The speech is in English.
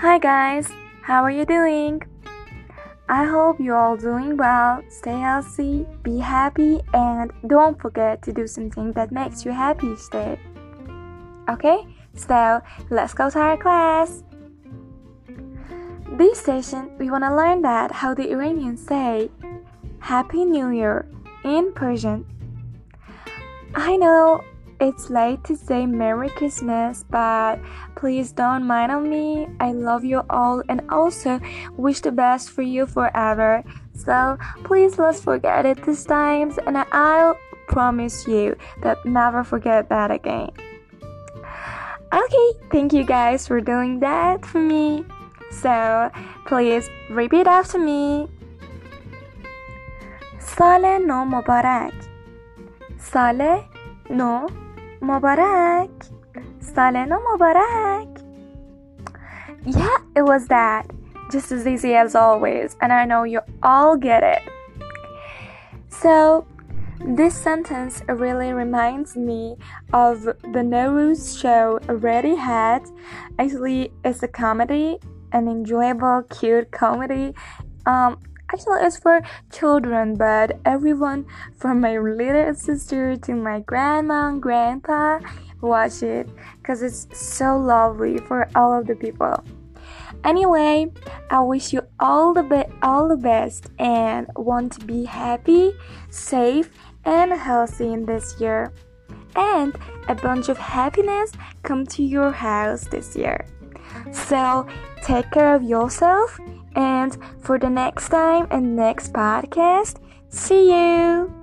Hi guys, how are you doing? I hope you're all doing well. Stay healthy, be happy, and don't forget to do something that makes you happy each day. Okay, so let's go to our class. This session, we want to learn that how the Iranians say Happy New Year in Persian. I know it's late to say Merry Christmas, but please don't mind on me. I love you all and also wish the best for you forever. So please let's forget it this time and I'll promise you that never forget that again. Okay, thank you guys for doing that for me. So please repeat after me. سال نو مبارک سال نو Mubarak! Salena Mubarak! Yeah, it was that. Just as easy as always, and I know you all get it. So, this sentence really reminds me of the Nowruz show already had. Actually, it's a comedy, an enjoyable, cute comedy. Um, actually it's for children but everyone from my little sister to my grandma and grandpa watch it because it's so lovely for all of the people. Anyway i wish you all the be- all the best and want to be happy safe and healthy in this year. And a bunch of happiness come to your house this year. So take care of yourself and for the next time and next podcast, see you!